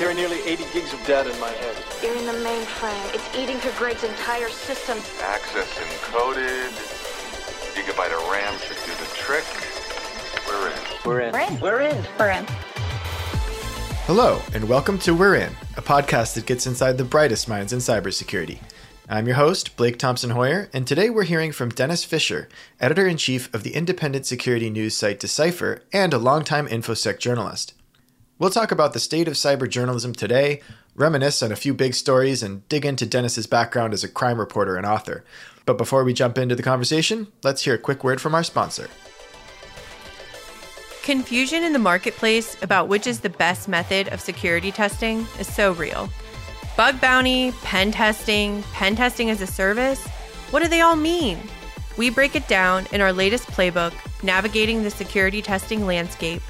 carry nearly 80 gigs of data in my head. You're in the mainframe. It's eating through Greg's entire system. Access encoded. Gigabyte of RAM should do the trick. We're in. We're in. We're in. We're in. We're in. Hello, and welcome to We're In, a podcast that gets inside the brightest minds in cybersecurity. I'm your host, Blake Thompson Heuer, and today we're hearing from Dennis Fisher, editor in chief of the independent security news site Decipher and a longtime InfoSec journalist. We'll talk about the state of cyber journalism today, reminisce on a few big stories, and dig into Dennis's background as a crime reporter and author. But before we jump into the conversation, let's hear a quick word from our sponsor. Confusion in the marketplace about which is the best method of security testing is so real. Bug bounty, pen testing, pen testing as a service, what do they all mean? We break it down in our latest playbook, Navigating the Security Testing Landscape,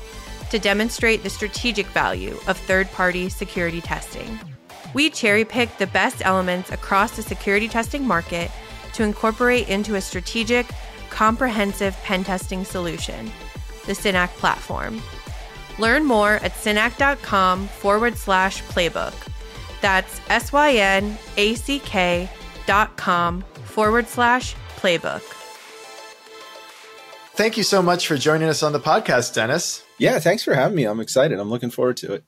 to demonstrate the strategic value of third party security testing. We cherry picked the best elements across the security testing market to incorporate into a strategic, comprehensive pen testing solution the Synack platform. Learn more at synack.com forward slash playbook. That's S Y N A C K dot com forward slash playbook. Thank you so much for joining us on the podcast, Dennis. Yeah, thanks for having me. I'm excited. I'm looking forward to it.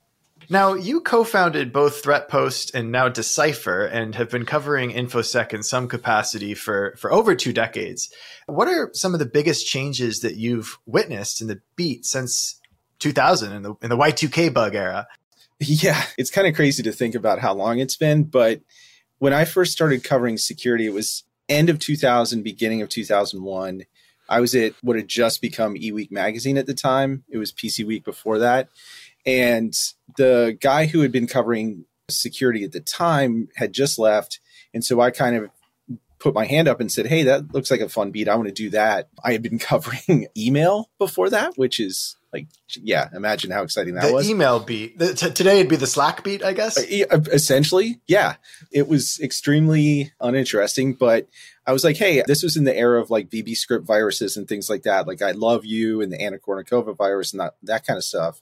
Now, you co founded both ThreatPost and now Decipher and have been covering InfoSec in some capacity for, for over two decades. What are some of the biggest changes that you've witnessed in the beat since 2000 in the, in the Y2K bug era? Yeah, it's kind of crazy to think about how long it's been. But when I first started covering security, it was end of 2000, beginning of 2001. I was at what had just become eWeek magazine at the time. It was PC Week before that. And the guy who had been covering security at the time had just left. And so I kind of put my hand up and said, Hey, that looks like a fun beat. I want to do that. I had been covering email before that, which is like, yeah, imagine how exciting that the was. email beat. The, t- today it'd be the Slack beat, I guess. Uh, essentially, yeah. It was extremely uninteresting, but I was like, hey, this was in the era of like VB script viruses and things like that. Like I love you and the Anna Kournikova virus and that, that kind of stuff.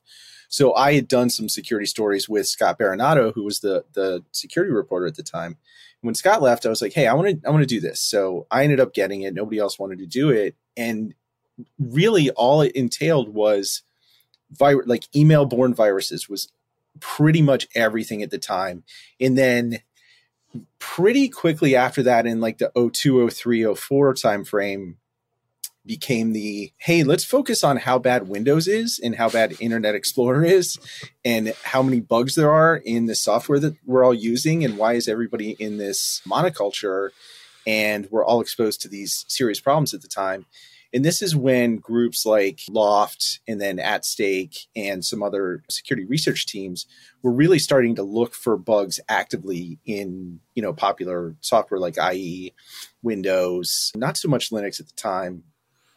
So I had done some security stories with Scott Berinato, who was the the security reporter at the time. When Scott left, I was like, "Hey, I want to I want to do this." So I ended up getting it. Nobody else wanted to do it, and really all it entailed was vir- like email borne viruses was pretty much everything at the time. And then pretty quickly after that in like the 02 03 04 timeframe became the hey let's focus on how bad windows is and how bad internet explorer is and how many bugs there are in the software that we're all using and why is everybody in this monoculture and we're all exposed to these serious problems at the time. And this is when groups like L0pht and then At Stake and some other security research teams were really starting to look for bugs actively in, you know, popular software like IE, Windows, not so much Linux at the time,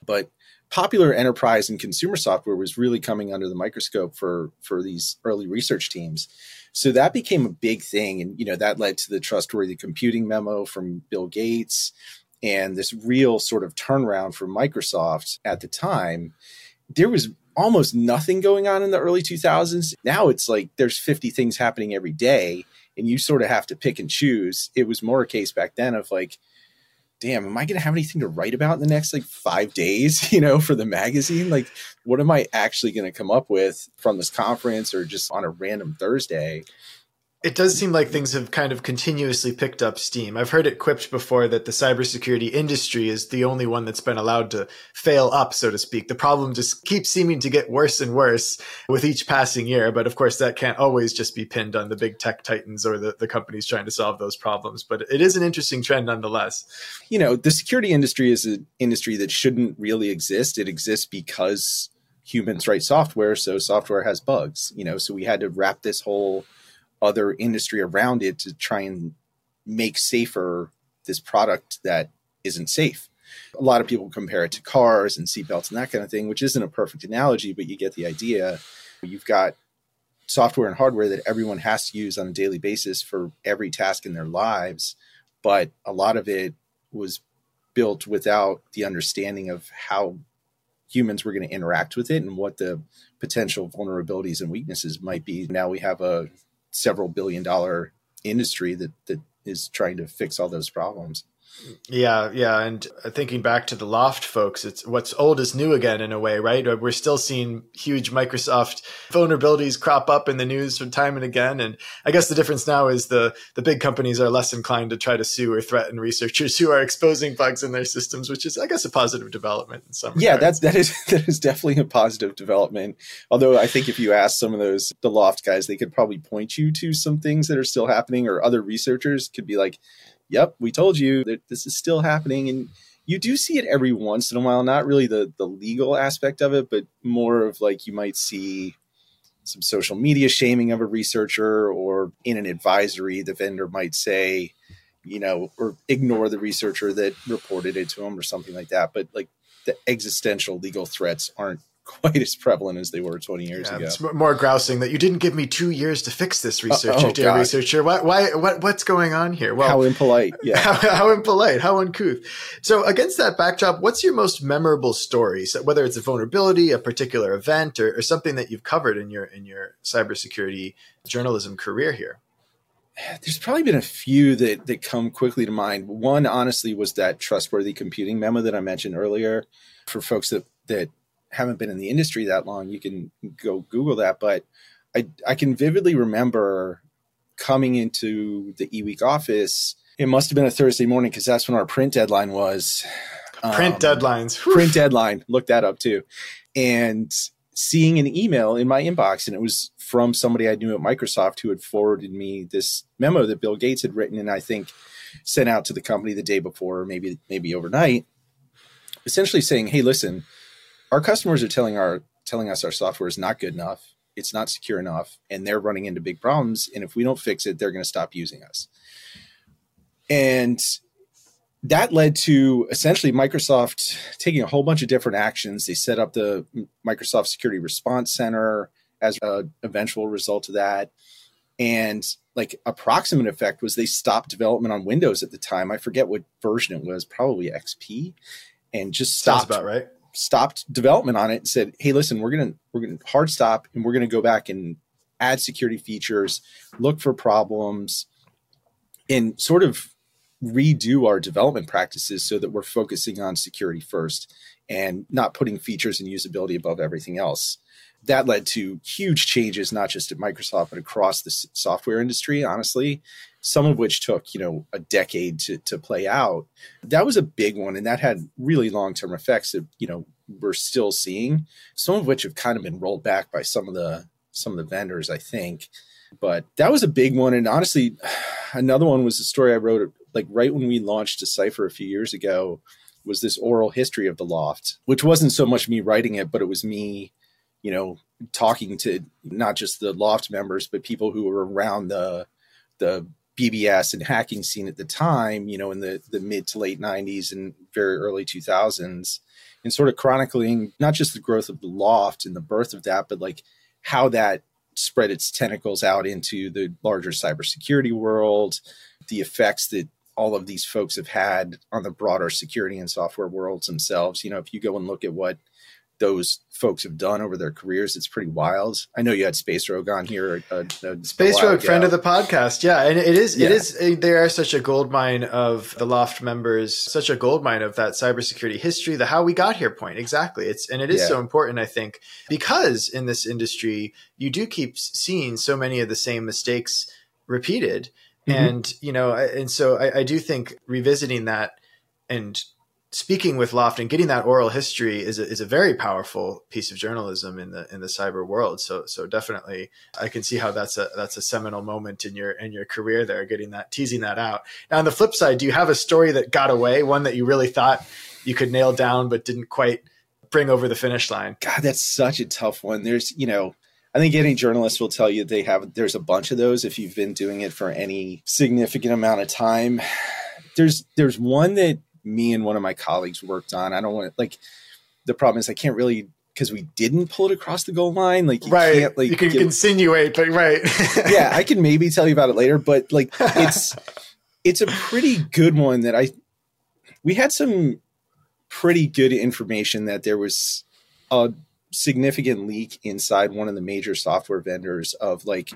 but popular enterprise and consumer software was really coming under the microscope for for these early research teams. So that became a big thing and you know that led to the trustworthy computing memo from Bill Gates and this real sort of turnaround for Microsoft at the time, there was almost nothing going on in the early 2000s. Now it's like there's 50 things happening every day, and you sort of have to pick and choose. It was more a case back then of like, damn, am I going to have anything to write about in the next like five days, you know, for the magazine? Like, what am I actually going to come up with from this conference or just on a random Thursday? It does seem like things have kind of continuously picked up steam. I've heard it quipped before that the cybersecurity industry is the only one that's been allowed to fail up, so to speak. The problem just keeps seeming to get worse and worse with each passing year. But of course, that can't always just be pinned on the big tech titans or the, the companies trying to solve those problems. But it is an interesting trend nonetheless. You know, the security industry is an industry that shouldn't really exist. It exists because humans write software, so software has bugs, you know, so we had to wrap this whole other industry around it to try and make safer this product that isn't safe. A lot of people compare it to cars and seatbelts and that kind of thing, which isn't a perfect analogy, but you get the idea. You've got software and hardware that everyone has to use on a daily basis for every task in their lives, but a lot of it was built without the understanding of how humans were going to interact with it and what the potential vulnerabilities and weaknesses might be. Now we have a several billion dollar industry that that is trying to fix all those problems. Yeah, yeah, and thinking back to the L0pht folks, it's what's old is new again in a way, right? We're still seeing huge Microsoft vulnerabilities crop up in the news from time and again, and I guess the difference now is the the big companies are less inclined to try to sue or threaten researchers who are exposing bugs in their systems, which is, I guess, a positive development in some. Yeah, regards. that's that is that is definitely a positive development. Although I think if you ask some of those the L0pht guys, they could probably point you to some things that are still happening, or other researchers could be like yep, we told you that this is still happening. And you do see it every once in a while, not really the, the legal aspect of it, but more of like you might see some social media shaming of a researcher or in an advisory, the vendor might say, you know, or ignore the researcher that reported it to them or something like that. But like the existential legal threats aren't quite as prevalent as they were 20 years yeah, ago. It's more grousing that you didn't give me two years to fix this researcher, oh, dear God. researcher. Why, why, what, what's going on here? Well, how impolite. Yeah. how, how impolite, how uncouth. So, against that backdrop, what's your most memorable story? So whether it's a vulnerability, a particular event, or, or something that you've covered in your in your cybersecurity journalism career here. There's probably been a few that that come quickly to mind. One, honestly, was that trustworthy computing memo that I mentioned earlier. For folks that that haven't been in the industry that long, you can go Google that. But I I can vividly remember coming into the eWeek office. It must have been a Thursday morning because that's when our print deadline was. Print Um, deadlines. Whew. print deadline. Look that up too. And seeing an email in my inbox, and it was from somebody I knew at Microsoft who had forwarded me this memo that Bill Gates had written, and I think sent out to the company the day before, or maybe maybe overnight, essentially saying, "Hey, listen, our customers are telling our telling us our software is not good enough, it's not secure enough, and they're running into big problems. And if we don't fix it, they're going to stop using us." And that led to essentially Microsoft taking a whole bunch of different actions. They set up the Microsoft Security Response Center as an eventual result of that. And like approximate effect was they stopped development on Windows at the time. I forget what version it was, probably XP, and just Sounds stopped about right. Stopped development on it and said, "Hey, listen, we're gonna we're gonna hard stop and we're gonna go back and add security features, look for problems, and sort of redo our development practices so that we're focusing on security first and not putting features and usability above everything else." That led to huge changes, not just at Microsoft but across the software industry. Honestly, some of which took you know a decade to to play out. That was a big one, and that had really long term effects that you know we're still seeing. Some of which have kind of been rolled back by some of the some of the vendors, I think. But that was a big one, and honestly, another one was the story I wrote like right when we launched Decipher a few years ago. Was this oral history of the L0pht, which wasn't so much me writing it, but it was me, you know, talking to not just the L0pht members, but people who were around the the BBS and hacking scene at the time, you know, in the, the mid to late 90s and very early 2000s, and sort of chronicling not just the growth of the L0pht and the birth of that, but like how that spread its tentacles out into the larger cybersecurity world, the effects that all of these folks have had on the broader security and software worlds themselves. You know, if you go and look at what those folks have done over their careers, it's pretty wild. I know you had Space Rogue on here. A, a, Space Rogue, friend of the podcast. Yeah, and it is. It Yeah. is. uh, They are such a gold mine of the L0pht members. Such a gold mine of that cybersecurity history. The how we got here point exactly. It's and it is Yeah. so important. I think because in this industry you do keep seeing so many of the same mistakes repeated, Mhm. and you know, and so I, I do think revisiting that and speaking with L0pht and getting that oral history is a, is a very powerful piece of journalism in the in the cyber world. So so definitely, I can see how that's a that's a seminal moment in your in your career there, getting that teasing that out. Now on the flip side, do you have a story that got away, one that you really thought you could nail down but didn't quite bring over the finish line? God, that's such a tough one. There's, you know, I think any journalist will tell you they have there's a bunch of those if you've been doing it for any significant amount of time. There's there's one that me and one of my colleagues worked on. I don't want to like the problem is I can't really because we didn't pull it across the goal line. Like you right, can't like you can give- insinuate, but right, yeah, I can maybe tell you about it later, but like it's it's a pretty good one that I we had some pretty good information that there was a significant leak inside one of the major software vendors of like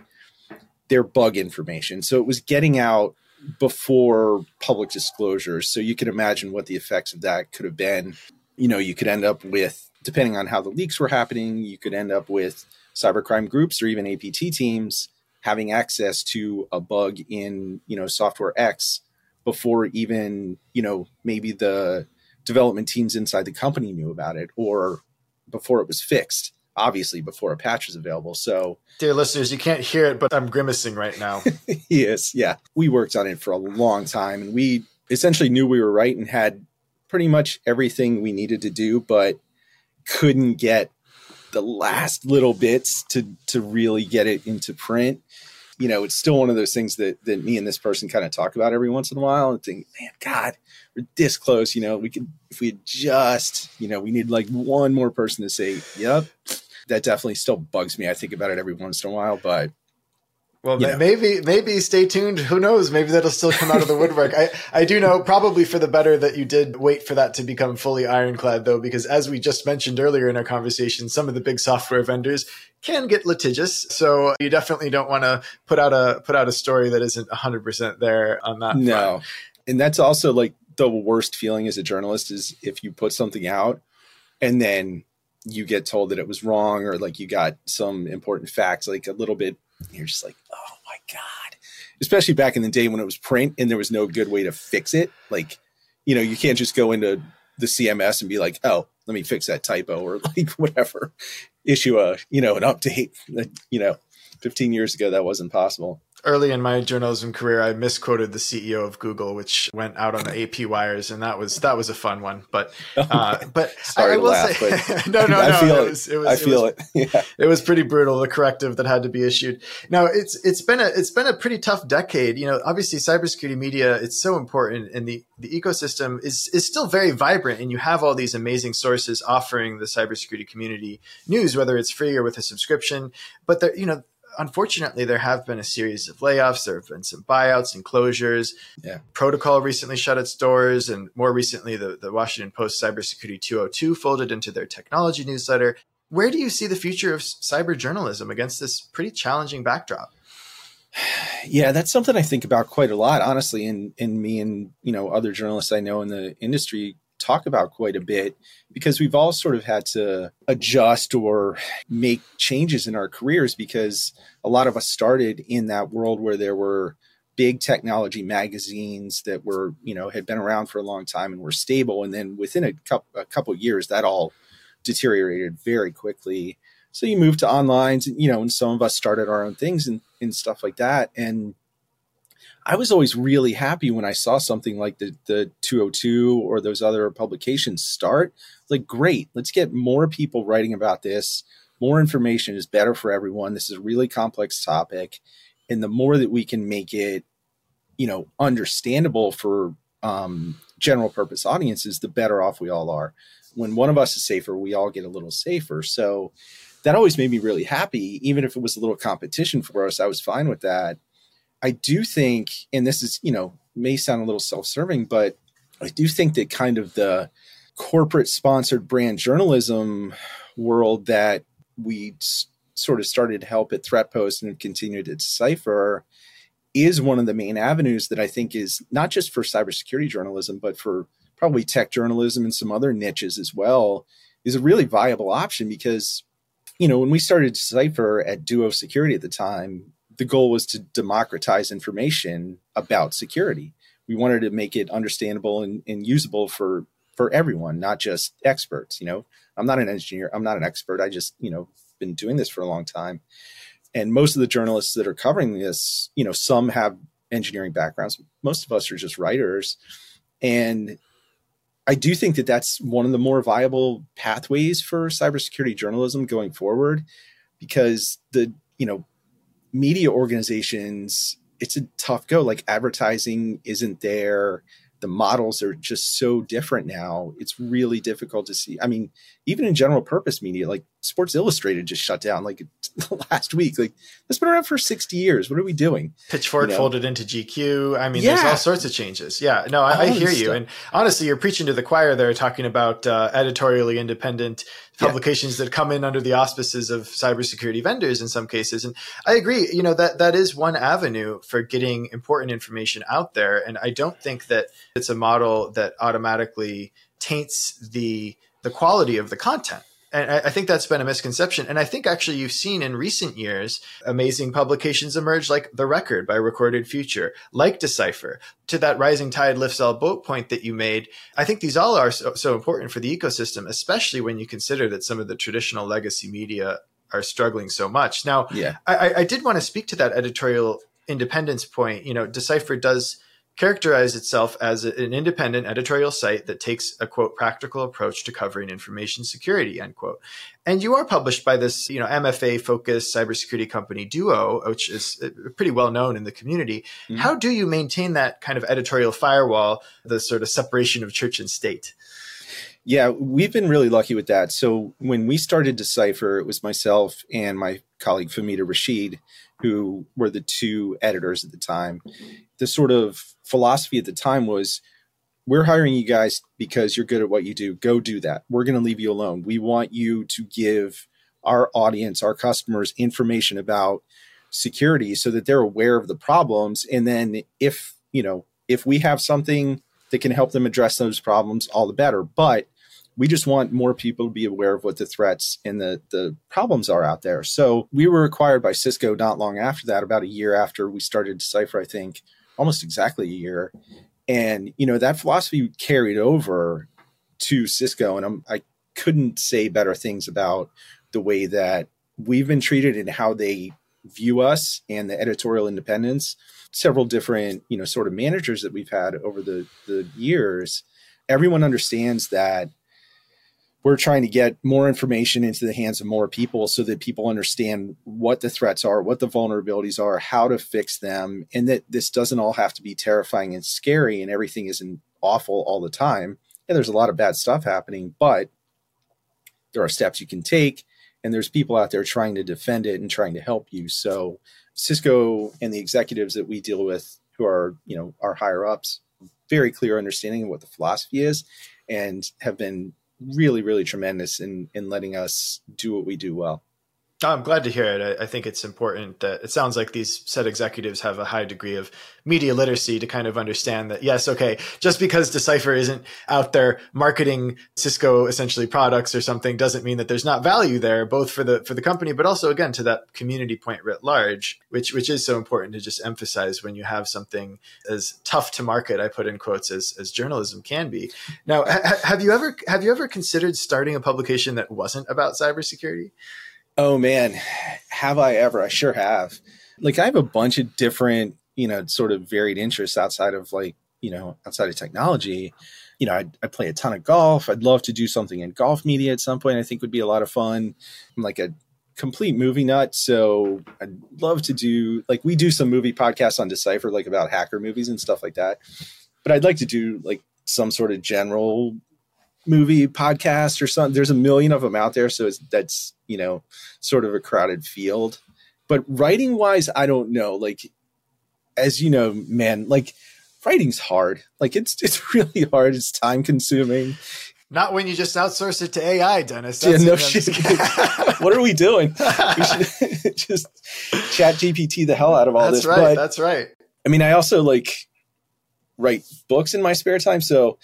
their bug information. So it was getting out before public disclosures. So you can imagine what the effects of that could have been. You know, you could end up with, depending on how the leaks were happening, you could end up with cybercrime groups or even APT teams having access to a bug in, you know, software X before even, you know, maybe the development teams inside the company knew about it or before it was fixed obviously before a patch was available. So, dear listeners, you can't hear it, but I'm grimacing right now. yes, yeah. We worked on it for a long time and we essentially knew we were right and had pretty much everything we needed to do, but couldn't get the last little bits to to really get it into print. You know, it's still one of those things that that me and this person kind of talk about every once in a while and think, man, God, we're this close. You know, we could if we just, you know, we need like one more person to say, Yep, that definitely still bugs me. I think about it every once in a while, but well, maybe maybe stay tuned. Who knows? Maybe that'll still come out of the woodwork. I I do know probably for the better that you did wait for that to become fully ironclad, though, because as we just mentioned earlier in our conversation, some of the big software vendors can get litigious. So you definitely don't want to put out a put out a story that isn't hundred percent there on that. No, front. and that's also like the worst feeling as a journalist is if you put something out and then you get told that it was wrong or like you got some important facts like a little bit you're just like oh my god. Especially back in the day when it was print and there was no good way to fix it. Like you know you can't just go into the cms and be like oh let me fix that typo or like whatever issue a you know an update you know 15 years ago that wasn't possible early in my journalism career, I misquoted the CEO of Google, which went out on the AP wires, and that was that was a fun one. But uh, but Sorry I, will laugh, say no, no, I no. Feel it, it. was, it was I feel it. Was, it. Yeah. It was pretty brutal. The corrective that had to be issued. Now it's it's been a it's been a pretty tough decade. You know, obviously cybersecurity media it's so important, and the the ecosystem is is still very vibrant, and you have all these amazing sources offering the cybersecurity community news, whether it's free or with a subscription. But there, you know unfortunately, there have been a series of layoffs. There have been some buyouts and closures. Yeah. Protocol recently shut its doors, and more recently, the, the Washington Post Cybersecurity 202 folded into their technology newsletter. Where do you see the future of cyber journalism against this pretty challenging backdrop? Yeah, that's something I think about quite a lot, honestly. And and me and you know other journalists I know in the industry talk about quite a bit because we've all sort of had to adjust or make changes in our careers because a lot of us started in that world where there were big technology magazines that were you know had been around for a long time and were stable. And then within a couple a couple years that all deteriorated very quickly. So you move to online you know and some of us started our own things and, and stuff like that. And I was always really happy when I saw something like the the 202 or those other publications start. Like, great, let's get more people writing about this. More information is better for everyone. This is a really complex topic, and the more that we can make it, you know, understandable for um, general purpose audiences, the better off we all are. When one of us is safer, we all get a little safer. So that always made me really happy. Even if it was a little competition for us, I was fine with that I do think, and this is, you know, may sound a little self serving, but I do think that kind of the corporate sponsored brand journalism world that we sort of started to help at Threatpost and continue to decipher is one of the main avenues that I think is not just for cybersecurity journalism, but for probably tech journalism and some other niches as well, is a really viable option because, you know, when we started Decipher at Duo Security at the time, the goal was to democratize information about security. We wanted to make it understandable and, and usable for for everyone, not just experts. You know, I'm not an engineer. I'm not an expert. I just, you know, been doing this for a long time. And most of the journalists that are covering this, you know, some have engineering backgrounds. Most of us are just writers. And I do think that that's one of the more viable pathways for cybersecurity journalism going forward because the, you know, media organizations, it's a tough go. Like advertising isn't there. The models are just so different now. It's really difficult to see. I mean, even in general purpose media, like Sports Illustrated just shut down like last week. Like that's been around for 60 years. What are we doing? Pitchfork You know? folded into GQ. I mean, there's all sorts of changes. Yeah, no, I, I hear you. stuff. And honestly, you're preaching to the choir there, talking about uh, editorially independent Yeah. publications that come in under the auspices of cybersecurity vendors in some cases. And I agree. You know that that is one avenue for getting important information out there. And I don't think that it's a model that automatically taints the the quality of the content. And I I think that's been a misconception. And I think actually you've seen in recent years amazing publications emerge like The Record by Recorded Future, like Decipher. To that rising tide lifts all boat point that you made, I think these all are so, so important for the ecosystem, especially when you consider that some of the traditional legacy media are struggling so much. Now, Yeah. I, I- I did want to speak to that editorial independence point. You know, Decipher does characterize itself as an independent editorial site that takes a quote practical approach to covering information security end quote. And you are published by this, you know, MFA focused cybersecurity company Duo, which is uh, pretty well known in the community. Mhm. How do you maintain that kind of editorial firewall, the sort of separation of church and state? Yeah, we've been really lucky with that. So when we started Decipher, it was myself and my colleague Fahmida Rashid, who were the two editors at the time. The sort of philosophy at the time was we're hiring you guys because you're good at what you do. Go do that. We're going to leave you alone. We want you to give our audience, our customers, information about security so that they're aware of the problems. And then if, you know, if we have something that can help them address those problems, all the better. But we just want more people to be aware of what the threats and the, the problems are out there. So we were acquired by Cisco not long after that, about a year after we started Decipher, I think, almost exactly a year. And, you know, that philosophy carried over to Cisco. And I'm, I couldn't say better things about the way that we've been treated and how they view us and the editorial independence. Several different, you know, sort of managers that we've had over the, the years. Everyone understands that we're trying to get more information into the hands of more people so that people understand what the threats are, what the vulnerabilities are, how to fix them, and that this doesn't all have to be terrifying and scary and everything isn't awful all the time. And there's a lot of bad stuff happening, but there are steps you can take, and there's people out there trying to defend it and trying to help you. So Cisco and the executives that we deal with who are, you know, our higher ups, very clear understanding of what the philosophy is and have been really, really tremendous in in letting us do what we do well. Oh, I'm glad to hear it. I, I think it's important that it sounds like these set executives have a high degree of media literacy to kind of understand that, yes, okay, just because Decipher isn't out there marketing Cisco essentially products or something doesn't mean that there's not value there, both for the for the company, but also again to that community point writ large, which which is so important to just emphasize when you have something as tough to market, I put in quotes as as journalism can be. Now, ha- have you ever have you ever considered starting a publication that wasn't about cybersecurity? Oh man, have I ever? I sure have. Like I have a bunch of different, you know, sort of varied interests outside of like, you know, outside of technology. You know, I, I play a ton of golf. I'd love to do something in golf media at some point. I think would be a lot of fun. I'm like a complete movie nut, so I'd love to do like we do some movie podcasts on Decipher, like about hacker movies and stuff like that. But I'd like to do like some sort of general movie podcast or something. There's a million of them out there, so it's that's you know sort of a crowded field. But writing wise, I don't know. Like as you know, man, like writing's hard. Like it's it's really hard. It's time consuming. Not when you just outsource it to AI, Dennis. Yeah, no shit. what are we doing? We should just chat GPT the hell out of all That's this. That's right. But that's right. I mean, I also like write books in my spare time. So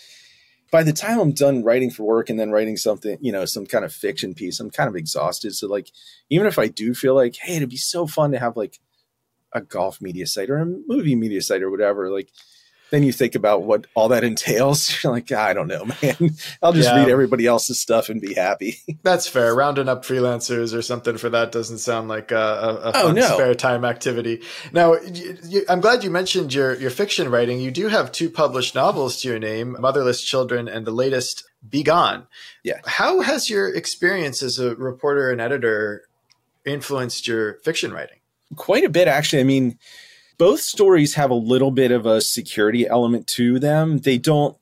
by the time I'm done writing for work and then writing something, you know, some kind of fiction piece, I'm kind of exhausted. So like, even if I do feel like, hey, it'd be so fun to have like a golf media site or a movie media site or whatever, like then you think about what all that entails. You're like, I don't know, man. I'll just Yeah. read everybody else's stuff and be happy. That's fair. Rounding up freelancers or something for that doesn't sound like a, a, Oh, fun no. spare time activity. Now, y you, I'm glad you mentioned your, your fiction writing. You do have two published novels to your name, Motherless Children and the latest, Be Gone. Yeah. How has your experience as a reporter and editor influenced your fiction writing? quite a bit actually i mean both stories have a little bit of a security element to them they don't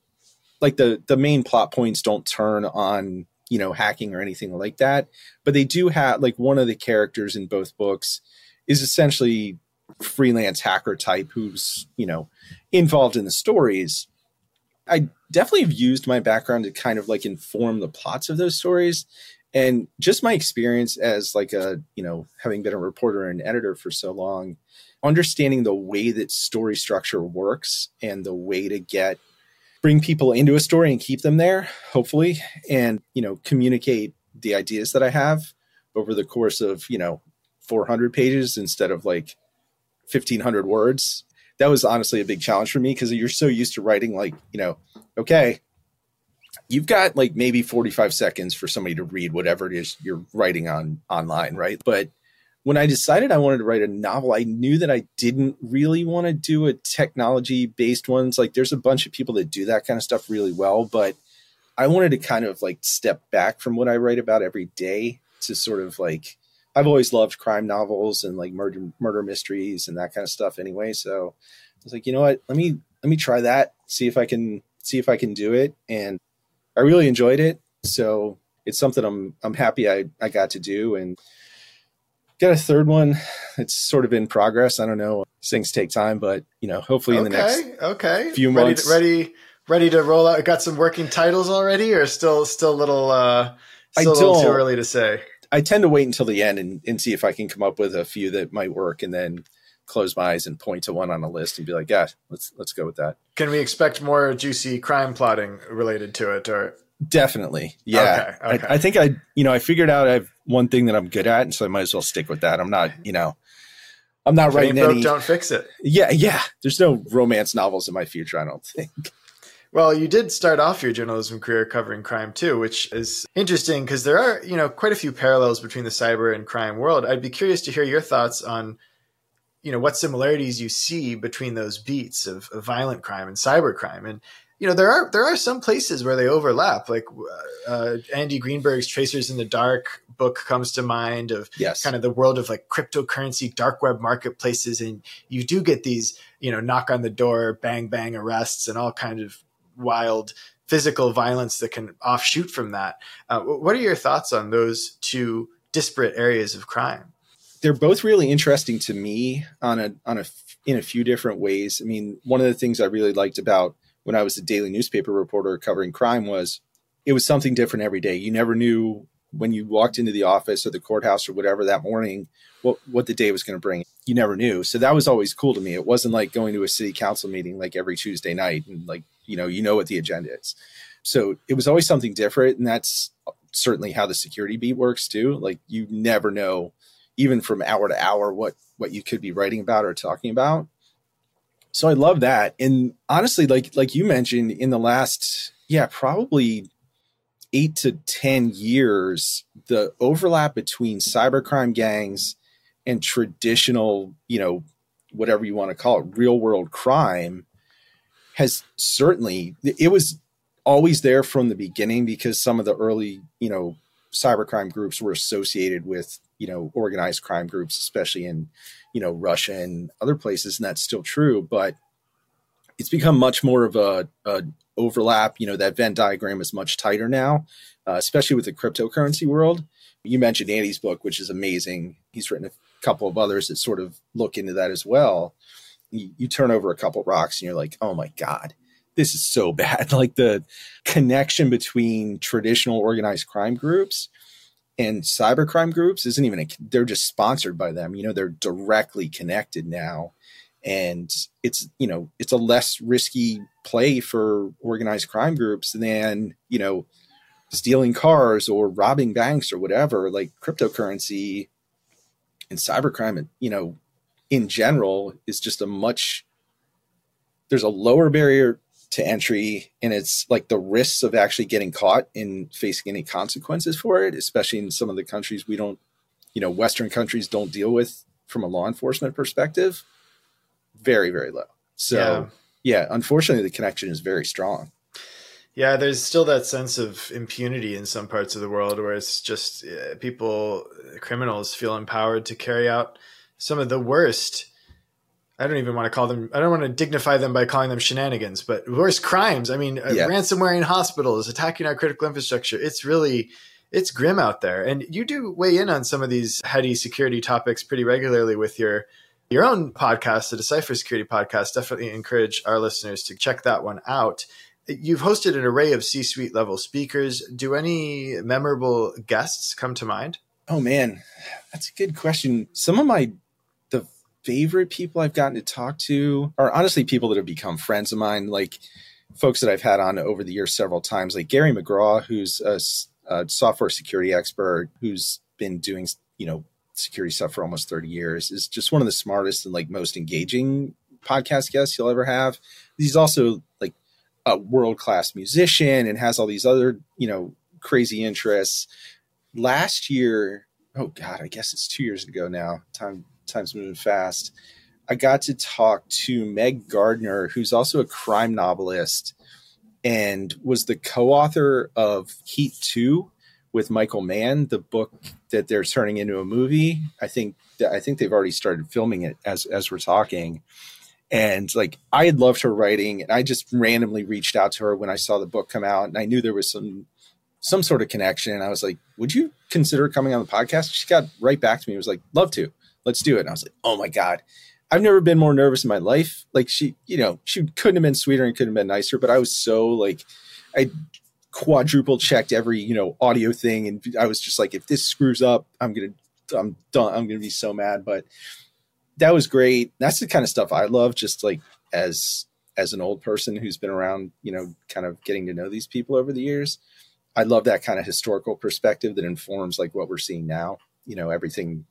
like the the main plot points don't turn on you know, hacking or anything like that. But they do have like one of the characters in both books is essentially freelance hacker type who's, you know, involved in the stories. I definitely have used my background to kind of like inform the plots of those stories and just my experience as like a you know having been a reporter and editor for so long understanding the way that story structure works and the way to get bring people into a story and keep them there hopefully and you know communicate the ideas that i have over the course of you know 400 pages instead of like 1500 words. That was honestly a big challenge for me because you're so used to writing like you know okay you've got like maybe 45 seconds for somebody to read whatever it is you're writing on online right? But when i decided i wanted to write a novel i knew that i didn't really want to do a technology based ones like there's a bunch of people that do that kind of stuff really well but i wanted to kind of like step back from what i write about every day to sort of like i've always loved crime novels and like murder murder mysteries and that kind of stuff anyway so i was like you know what let me let me try that see if i can see if i can do it and I really enjoyed it. So it's something I'm I'm happy I, I got to do and got a third one. It's sort of in progress. I don't know. Things take time, but you know, hopefully in okay, the next okay few ready months. to, ready ready to roll out. Got some working titles already, or still still a little uh, I still a little too early to say. I tend to wait until the end and, and see if I can come up with a few that might work and then close my eyes and point to one on a list and be like, yeah, let's let's go with that. Can we expect more juicy crime plotting related to it, or Definitely. Yeah. Okay, okay. I, I think I, you know, I figured out I have one thing that I'm good at, and so I might as well stick with that. I'm not, you know, I'm not if it writing broke, any. don't fix it? Yeah, yeah. There's no romance novels in my future. I don't think. Well, you did start off your journalism career covering crime too, which is interesting because there are, you know, quite a few parallels between the cyber and crime world. I'd be curious to hear your thoughts on, you know, what similarities you see between those beats of, of violent crime and cyber crime. And, you know, there are there are some places where they overlap. Like uh, Andy Greenberg's Tracers in the Dark book comes to mind of Yes. kind of the world of like cryptocurrency, dark web marketplaces, and you do get these, you know, knock on the door, bang bang arrests, and all kind of wild physical violence that can offshoot from that. Uh, what are your thoughts on those two disparate areas of crime? they're both really interesting to me on a on a in a few different ways. I mean, one of the things I really liked about when I was a daily newspaper reporter covering crime was it was something different every day. You never knew when you walked into the office or the courthouse or whatever that morning what what the day was going to bring. You never knew. So that was always cool to me. It wasn't like going to a city council meeting like every Tuesday night and like, you know, you know what the agenda is. So it was always something different and that's certainly how the security beat works too. Like you never know even from hour to hour what what you could be writing about or talking about so i love that. And honestly like like you mentioned in the last yeah probably eight to ten years the overlap between cybercrime gangs and traditional you know whatever you want to call it real world crime has certainly it was always there from the beginning because some of the early you know cybercrime groups were associated with you know organized crime groups especially in you know russia and other places and that's still true but it's become much more of a, a overlap. You know that venn diagram is much tighter now uh, especially with the cryptocurrency world. You mentioned andy's book which is amazing. He's written a couple of others that sort of look into that as well. You, you turn over a couple rocks and you're like oh my god this is so bad. Like the connection between traditional organized crime groups and cybercrime groups isn't even a, they're just sponsored by them. You know they're directly connected now. And it's you know it's a less risky play for organized crime groups than you know stealing cars or robbing banks or whatever like cryptocurrency and cybercrime you know in general is just a much there's a lower barrier to entry and it's like the risks of actually getting caught and facing any consequences for it especially in some of the countries we don't you know western countries don't deal with from a law enforcement perspective very very low. So yeah, unfortunately the connection is very strong. Yeah, there's still that sense of impunity in some parts of the world where it's just uh, people, criminals feel empowered to carry out some of the worst I don't even want to call them. I don't want to dignify them by calling them shenanigans, but worse crimes. I mean, uh, Yeah. ransomware in hospitals, attacking our critical infrastructure. It's really, it's grim out there. And you do weigh in on some of these heady security topics pretty regularly with your your own podcast, the Decipher Security Podcast. Definitely encourage our listeners to check that one out. You've hosted an array of C-suite level speakers. Do any memorable guests come to mind? Oh man, that's a good question. Some of my favorite people I've gotten to talk to are honestly people that have become friends of mine, like folks that I've had on over the years several times, like Gary McGraw, who's a software security expert who's been doing you know security stuff for almost 30 years, is just one of the smartest and like most engaging podcast guests you'll ever have. He's also like a world class musician and has all these other you know crazy interests last year oh god i guess it's two years ago now time time's moving fast i got to talk to meg gardiner who's also a crime novelist and was the co-author of heat 2 with michael mann the book that they're turning into a movie i think i think they've already started filming it as as we're talking and like i had loved her writing and i just randomly reached out to her when i saw the book come out and i knew there was some some sort of connection. And I was like, would you consider coming on the podcast? She got right back to me. It was like, love to. Let's do it. And I was like, oh my God. I've never been more nervous in my life. Like she, you know, she couldn't have been sweeter and couldn't have been nicer, but I was so like, I quadruple checked every, you know, audio thing. And I was just like, if this screws up, I'm going to, I'm done. I'm going to be so mad. But that was great. That's the kind of stuff I love. Just like as, as an old person who's been around, you know, kind of getting to know these people over the years. I love that kind of historical perspective that informs like what we're seeing now. You know, everything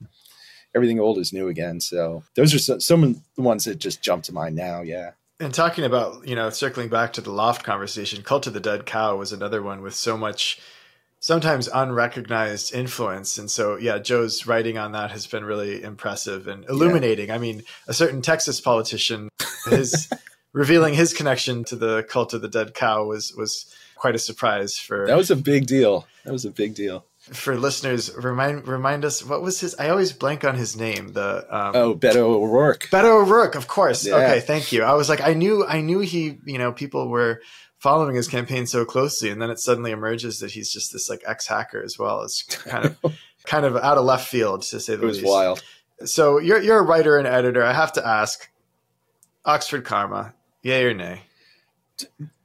everything old is new again. So those are some, some of the ones that just jump to mind now. Yeah. And talking about, you know, circling back to the L0pht conversation, Cult of the Dead Cow was another one with so much sometimes unrecognized influence. And so, yeah, Joe's writing on that has been really impressive and illuminating. I mean, a certain Texas politician, his revealing his connection to the Cult of the Dead Cow was was quite a surprise for That was a big deal. That was a big deal. For listeners. Remind remind us what was his? I always blank on his name. The um, Oh, Beto O'Rourke. Beto O'Rourke, of course. Yeah. Okay, thank you. I was like, I knew, I knew he, you know, people were following his campaign so closely, and then it suddenly emerges that he's just this like ex hacker as well. It's kind of, kind of out of left field to say the least. It was least. wild. So you're you're a writer and editor. I have to ask, Oxford comma, yay or nay?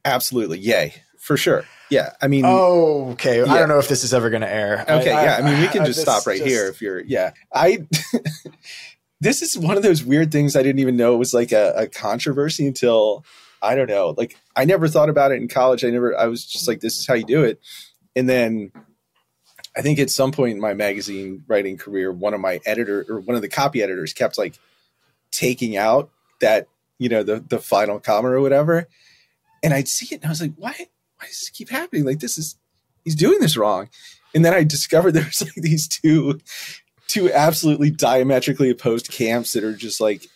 Absolutely. Yay. For sure. Yeah. I mean, Oh, okay. I don't know if this is ever going to air. Okay, yeah. I mean, we can just stop right just- here if you're. Yeah, I. this is one of those weird things I didn't even know it was like a, a controversy until I don't know. Like I never thought about it in college. I never. I was just like, this is how you do it. And then I think at some point in my magazine writing career, one of my editor or one of the copy editors kept like taking out that you know the the final comma or whatever, and I'd see it and I was like, why? Why does this keep happening? Like this is he's doing this wrong. And then I discovered there's like these two two absolutely diametrically opposed camps that are just like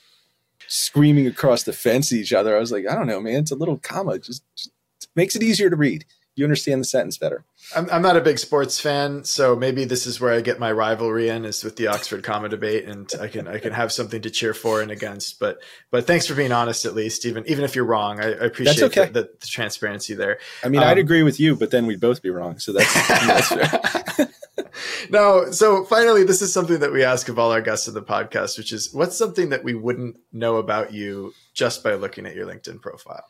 screaming across the fence at each other. I was like, I don't know, man. It's a little comma. Just, just makes it easier to read. You understand the sentence better. I'm, I'm not a big sports fan, so maybe this is where I get my rivalry in is with the Oxford comma debate, and I can I can have something to cheer for and against. But but thanks for being honest, at least, even even if you're wrong, I, I appreciate okay. the, the, the transparency there. I mean, Um, I'd agree with you, but then we'd both be wrong. So that's, that's fair. no, so finally, this is something that we ask of all our guests of the podcast, which is what's something that we wouldn't know about you just by looking at your LinkedIn profile.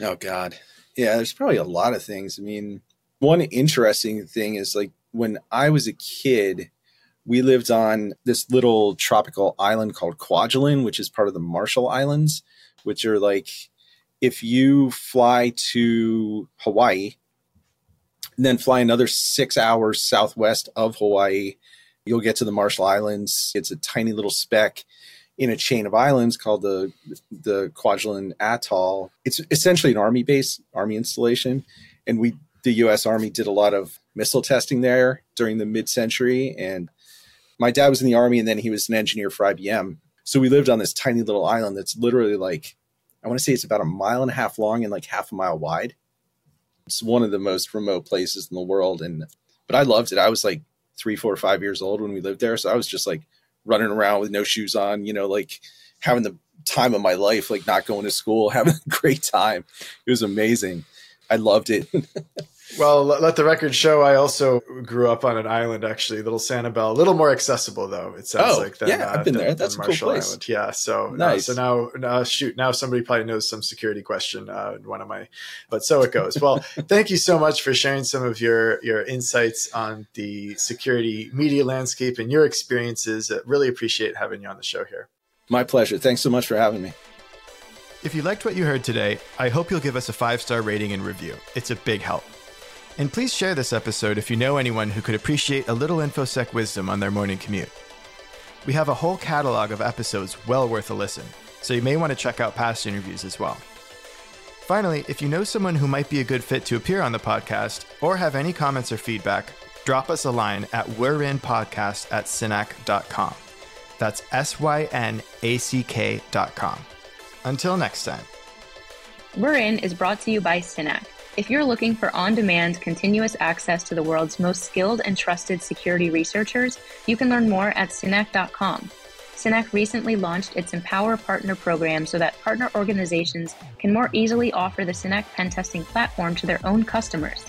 Oh God. Yeah, there's probably a lot of things. I mean, one interesting thing is like when I was a kid, we lived on this little tropical island called Kwajalein, which is part of the Marshall Islands, which are like if you fly to Hawaii and then fly another six hours southwest of Hawaii, you'll get to the Marshall Islands. It's a tiny little speck in a chain of islands called the the Kwajalein Atoll. It's essentially an army base, army installation, and we the U.S. Army did a lot of missile testing there during the mid-century. And my dad was in the army, and then he was an engineer for IBM. So we lived on this tiny little island that's literally like I want to say it's about a mile and a half long and like half a mile wide. It's one of the most remote places in the world, and but I loved it. I was like three, four, five years old when we lived there, so I was just like running around with no shoes on, you know, like having the time of my life, like not going to school, having a great time. It was amazing. I loved it. Well, let the record show. I also grew up on an island, actually, Little Sanibel. A little more accessible, though. It sounds Oh, like than, yeah, I've been than- there. That's than a cool Marshall place. Island. Yeah. So uh, Nice. so now, now, shoot, now somebody probably knows some security question. Uh, one of my, but so it goes. Well, thank you so much for sharing some of your your insights on the security media landscape and your experiences. Uh, really appreciate having you on the show here. My pleasure. Thanks so much for having me. If you liked what you heard today, I hope you'll give us a five star rating and review. It's a big help. And please share this episode if you know anyone who could appreciate a little InfoSec wisdom on their morning commute. We have a whole catalog of episodes well worth a listen, so you may want to check out past interviews as well. Finally, if you know someone who might be a good fit to appear on the podcast or have any comments or feedback, drop us a line at we're in podcast at synack.com. That's S Y N A C K dot com. Until next time. We're In is brought to you by Synack. If you're looking for on demand, continuous access to the world's most skilled and trusted security researchers, you can learn more at Synack.com. Synack recently launched its Empower Partner program so that partner organizations can more easily offer the Synack pen testing platform to their own customers.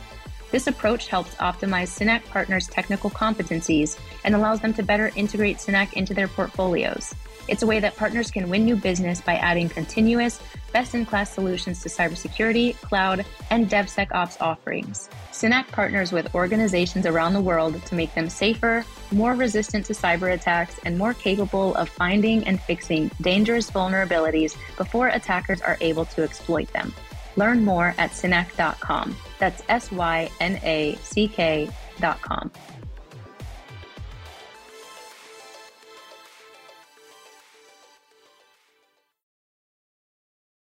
This approach helps optimize Synack partners' technical competencies and allows them to better integrate Synack into their portfolios. It's a way that partners can win new business by adding continuous, best in class solutions to cybersecurity, cloud, and DevSecOps offerings. Synack partners with organizations around the world to make them safer, more resistant to cyber attacks, and more capable of finding and fixing dangerous vulnerabilities before attackers are able to exploit them. Learn more at synack.com. That's S Y N A C K.com.